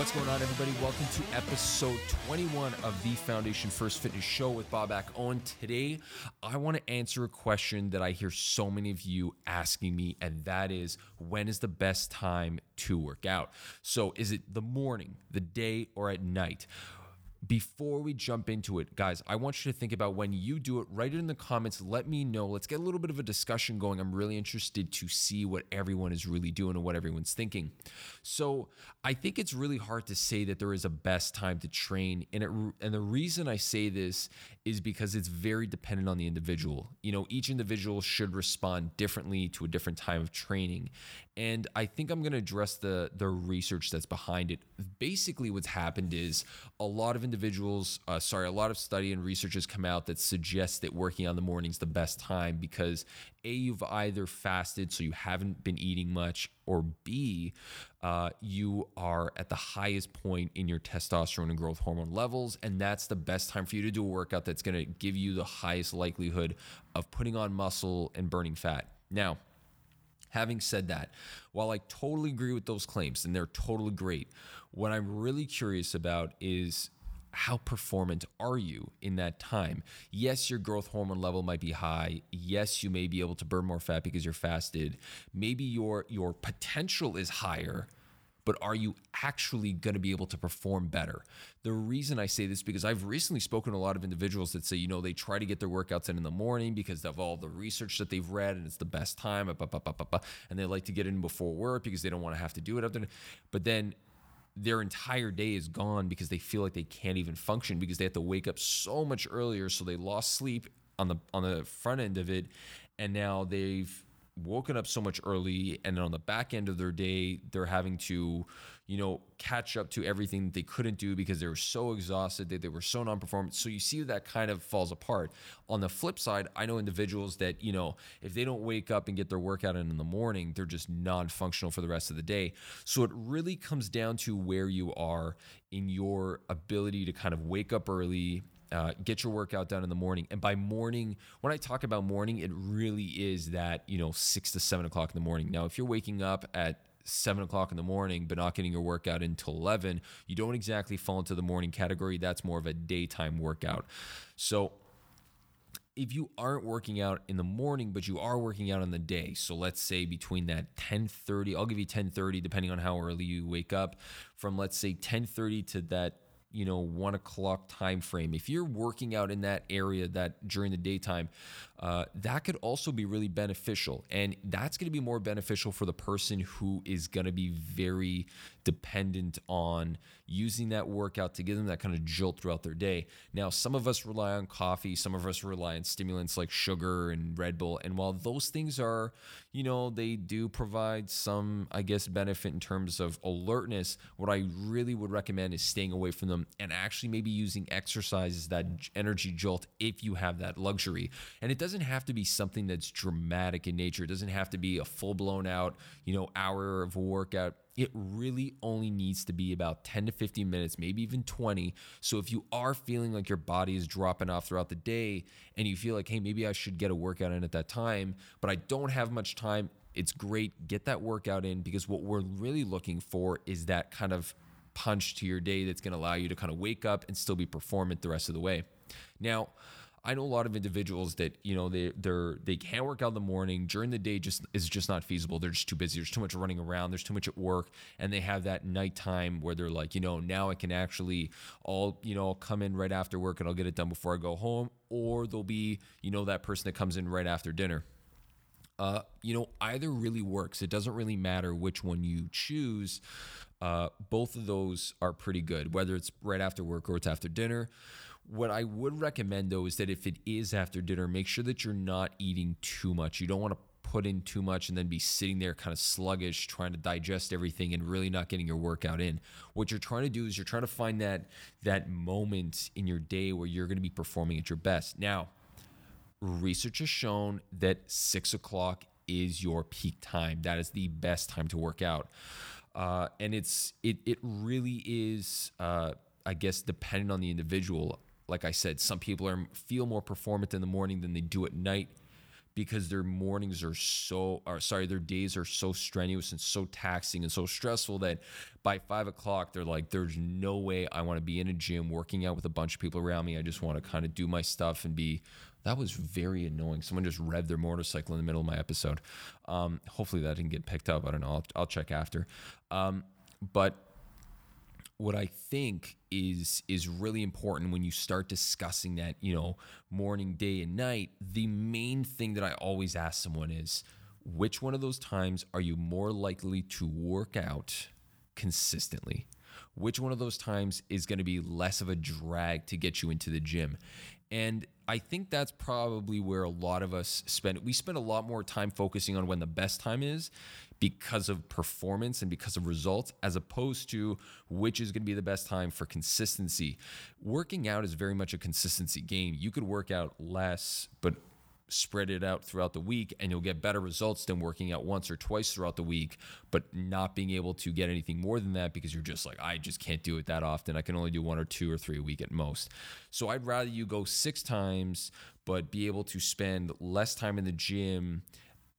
What's going on, everybody? Welcome to episode 21 of the Foundation First Fitness Show with Babak Owen. Today, I want to answer a question that I hear so many of you asking me, and that is when is the best time to work out? So, is it the morning, the day, or at night? Before we jump into it, guys, I want you to think about when you do it. Write it in the comments. Let me know. Let's get a little bit of a discussion going. I'm really interested to see what everyone is really doing and what everyone's thinking. So I think it's really hard to say that there is a best time to train, and it, and the reason I say this is because it's very dependent on the individual. You know, each individual should respond differently to a different time of training, and I think I'm going to address the the research that's behind it. Basically, what's happened is a lot of individuals, uh, sorry, a lot of study and research has come out that suggests that working on the morning is the best time because A, you've either fasted, so you haven't been eating much, or B, uh, you are at the highest point in your testosterone and growth hormone levels. And that's the best time for you to do a workout that's going to give you the highest likelihood of putting on muscle and burning fat. Now, Having said that, while I totally agree with those claims and they're totally great, what I'm really curious about is how performant are you in that time? Yes, your growth hormone level might be high. Yes, you may be able to burn more fat because you're fasted. Maybe your your potential is higher, but are you actually going to be able to perform better? The reason I say this because I've recently spoken to a lot of individuals that say, you know, they try to get their workouts in in the morning because of all the research that they've read and it's the best time, and they like to get in before work because they don't want to have to do it after. But then their entire day is gone because they feel like they can't even function because they have to wake up so much earlier. So they lost sleep on the on the front end of it. And now they've woken up so much early. And then on the back end of their day they're having to you know catch up to everything they couldn't do because they were so exhausted that they were so non-performant so you see that kind of falls apart on the flip side i know individuals that you know if they don't wake up and get their workout in in the morning they're just non-functional for the rest of the day so it really comes down to where you are in your ability to kind of wake up early uh, get your workout done in the morning. And by morning, when I talk about morning, it really is that, you know, six to seven o'clock in the morning. Now, if you're waking up at seven o'clock in the morning, but not getting your workout until 11, you don't exactly fall into the morning category. That's more of a daytime workout. So, if you aren't working out in the morning but you are working out in the day so let's say between that 10:30 I'll give you 10:30 depending on how early you wake up from let's say 10:30 to that you know one o'clock time frame if you're working out in that area that during the daytime uh, that could also be really beneficial. And that's going to be more beneficial for the person who is going to be very dependent on using that workout to give them that kind of jolt throughout their day. Now some of us rely on coffee some of us rely on stimulants like sugar and red bull. And while those things are you know they do provide some i guess benefit in terms of alertness what i really would recommend is staying away from them and actually maybe using exercises that energy jolt if you have that luxury. And it doesn't have to be something that's dramatic in nature. It doesn't have to be a full blown out, you know, hour of workout. It really only needs to be about 10 to 15 minutes, maybe even 20. So if you are feeling like your body is dropping off throughout the day and you feel like, hey, maybe I should get a workout in at that time, but I don't have much time, it's great. Get that workout in because what we're really looking for is that kind of punch to your day that's going to allow you to kind of wake up and still be performant the rest of the way. Now, I know a lot of individuals that you know they they're they can't work out in the morning during the day just is just not feasible. They're just too busy. There's too much running around. There's too much at work, and they have that nighttime where they're like, you know, now I can actually all you know I'll come in right after work and I'll get it done before I go home. Or there'll be you know that person that comes in right after dinner. Uh, you know, either really works. It doesn't really matter which one you choose. Uh, both of those are pretty good, whether it's right after work or it's after dinner. What I would recommend though is that if it is after dinner, make sure that you're not eating too much. You don't want to put in too much and then be sitting there kind of sluggish trying to digest everything and really not getting your workout in what you're trying to do is you're trying to find that that moment in your day where you're going to be performing at your best now research has shown that six o'clock is your peak time. That is the best time to work out. Uh, and it's it it really is uh, I guess dependent on the individual. Like I said, some people are feel more performant in the morning than they do at night because their mornings are so or sorry their days are so strenuous and so taxing and so stressful that by five o'clock they're like there's no way i want to be in a gym working out with a bunch of people around me i just want to kind of do my stuff and be that was very annoying. Someone just revved their motorcycle in the middle of my episode. Um, hopefully that didn't get picked up. I don't know. I'll, I'll check after. Um, but what I think is is really important when you start discussing that, you know, morning, day and night, the main thing that I always ask someone is which one of those times are you more likely to work out consistently? Which one of those times is going to be less of a drag to get you into the gym? And I think that's probably where a lot of us spend. We spend a lot more time focusing on when the best time is because of performance and because of results, as opposed to which is going to be the best time for consistency. Working out is very much a consistency game. You could work out less, but spread it out throughout the week and you'll get better results than working out once or twice throughout the week but not being able to get anything more than that because you're just like I just can't do it that often. I can only do one or two or three a week at most. So I'd rather you go 6 times but be able to spend less time in the gym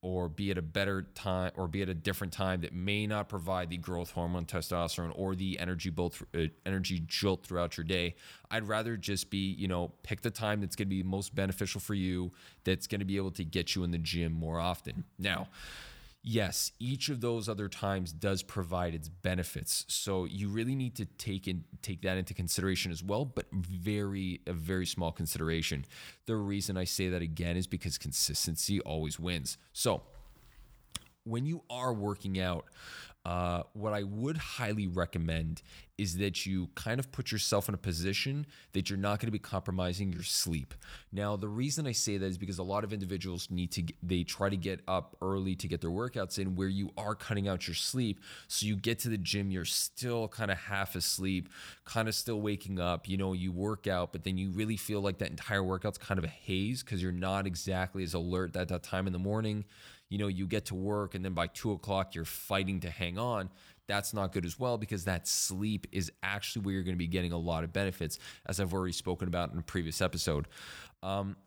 or be at a better time or be at a different time that may not provide the growth hormone testosterone or the energy both uh, energy jolt throughout your day i'd rather just be you know pick the time that's going to be most beneficial for you that's going to be able to get you in the gym more often. Now yes, each of those other times does provide its benefits. So you really need to take in take that into consideration as well, but very a very small consideration. The reason I say that again is because consistency always wins. So when you are working out, uh, what I would highly recommend is that you kind of put yourself in a position that you're not going to be compromising your sleep. Now, the reason I say that is because a lot of individuals need to they try to get up early to get their workouts in where you are cutting out your sleep. So you get to the gym, you're still kind of half asleep, kind of still waking up. You know, you work out, but then you really feel like that entire workout's kind of a haze because you're not exactly as alert at that time in the morning you know, you get to work and then by two o'clock you're fighting to hang on. That's not good as well because that sleep is actually where you're going to be getting a lot of benefits, as I've already spoken about in a previous episode. Um,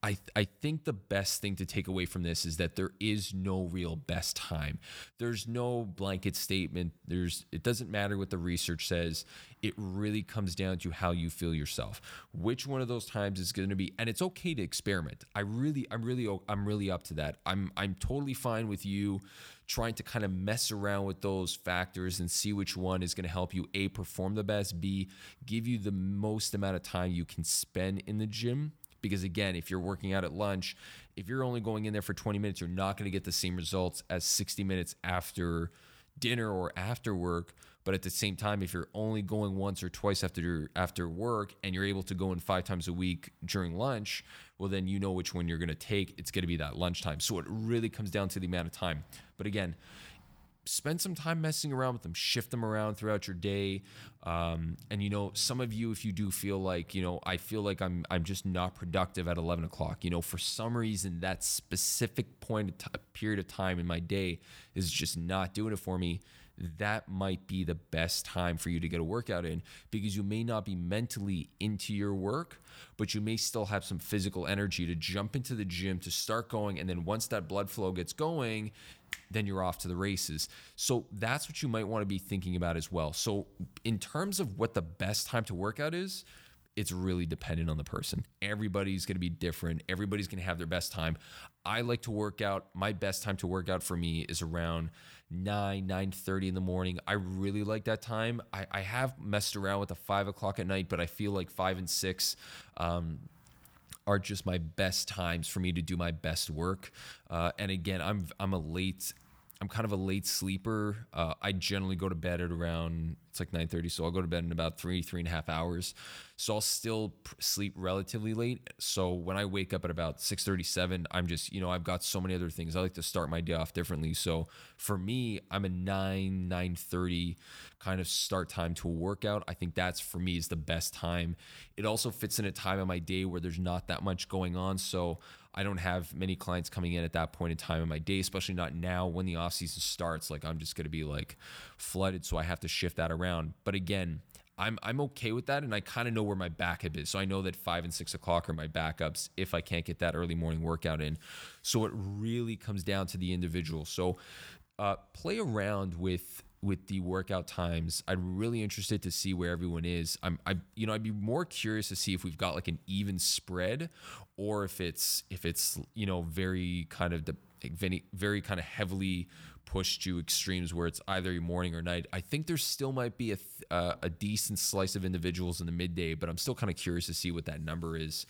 I, I think the best thing to take away from this is that there is no real best time. There's no blanket statement. There's it doesn't matter what the research says. It really comes down to how you feel yourself. Which one of those times is going to be and it's okay to experiment. I really I'm really I'm really up to that. I'm I'm totally fine with you trying to kind of mess around with those factors and see which one is going to help you a perform the best, b give you the most amount of time you can spend in the gym because again, if you're working out at lunch, if you're only going in there for 20 minutes, you're not going to get the same results as 60 minutes after dinner or after work. But at the same time, if you're only going once or twice after after work and you're able to go in five times a week during lunch, well then you know which one you're going to take. It's going to be that lunchtime. So it really comes down to the amount of time. But again, spend some time messing around with them, shift them around throughout your day. Um, and you know, some of you, if you do feel like, you know, I feel like I'm I'm just not productive at 11 o'clock. You know, for some reason, that specific point of t- period of time in my day is just not doing it for me. That might be the best time for you to get a workout in because you may not be mentally into your work, but you may still have some physical energy to jump into the gym to start going. And then once that blood flow gets going, then you're off to the races. So that's what you might want to be thinking about as well. So, in terms of what the best time to work out is, it's really dependent on the person. Everybody's going to be different. Everybody's going to have their best time. I like to work out. My best time to work out for me is around 9, 9 30 in the morning. I really like that time. I, I have messed around with the 5 o'clock at night, but I feel like 5 and 6 um, are just my best times for me to do my best work. Uh, and again, I'm I'm a late I'm kind of a late sleeper. Uh, I generally go to bed at around it's like 9:30, so I'll go to bed in about three three and a half hours. So I'll still sleep relatively late. So when I wake up at about 6:37, I'm just you know I've got so many other things. I like to start my day off differently. So for me, I'm a 9 9:30 kind of start time to a workout. I think that's for me is the best time. It also fits in a time of my day where there's not that much going on. So I don't have many clients coming in at that point in time in my day, especially not now when the off season starts. Like I'm just going to be like flooded, so I have to shift that around. But again, I'm I'm okay with that, and I kind of know where my backup is. So I know that five and six o'clock are my backups if I can't get that early morning workout in. So it really comes down to the individual. So uh, play around with with the workout times. I'm really interested to see where everyone is. I'm I you know I'd be more curious to see if we've got like an even spread or if it's if it's you know very kind of the very, very kind of heavily pushed to extremes where it's either morning or night. I think there still might be a, uh, a decent slice of individuals in the midday, but I'm still kind of curious to see what that number is.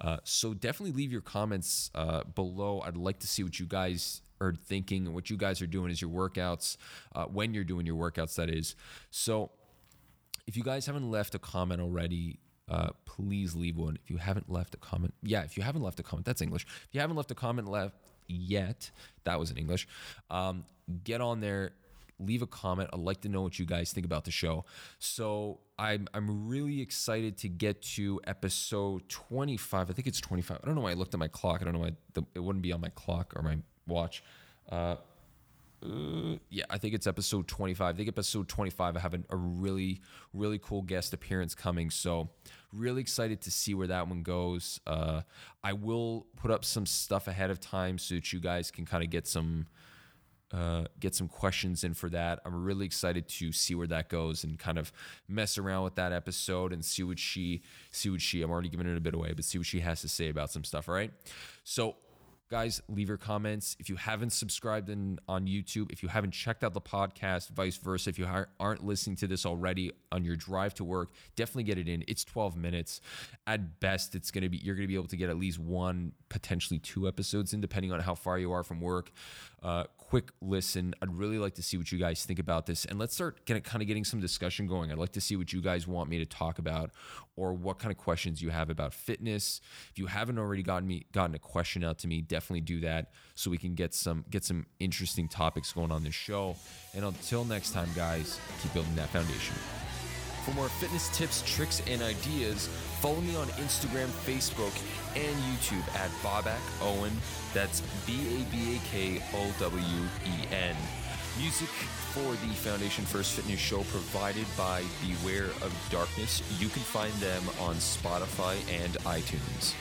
Uh, so definitely leave your comments uh, below. I'd like to see what you guys are thinking what you guys are doing is your workouts, uh, when you're doing your workouts, that is. So if you guys haven't left a comment already, uh, please leave one. If you haven't left a comment, yeah, if you haven't left a comment, that's English. If you haven't left a comment left yet, that was in English. Um, get on there, leave a comment. I'd like to know what you guys think about the show. So I'm I'm really excited to get to episode 25. I think it's 25. I don't know why I looked at my clock. I don't know why the, it wouldn't be on my clock or my watch. Uh, uh, yeah, I think it's episode 25. I think episode 25, I have a, a really, really cool guest appearance coming. So, really excited to see where that one goes. Uh, I will put up some stuff ahead of time so that you guys can kind of get some uh, get some questions in for that. I'm really excited to see where that goes and kind of mess around with that episode and see what she see what she. I'm already giving it a bit away, but see what she has to say about some stuff. All right. So guys leave your comments. If you haven't subscribed in on youtube if you haven't checked out the podcast vice versa if you aren't listening to this already on your drive to work definitely get it in. It's 12 minutes. At best it's going to be you're going to be able to get at least one potentially two episodes in depending on how far you are from work uh, quick listen. I'd really like to see what you guys think about this. And let's start kind of getting some discussion going. I'd like to see what you guys want me to talk about or what kind of questions you have about fitness. If you haven't already gotten me gotten a question out to me, definitely do that so we can get some get some interesting topics going on this show. And until next time, guys, keep building that foundation. For more fitness tips, tricks, and ideas, follow me on Instagram, Facebook, and YouTube at Babak Owen. That's B A B A K O W E N. Music for the Foundation First Fitness Show provided by Beware of Darkness. You can find them on Spotify and iTunes.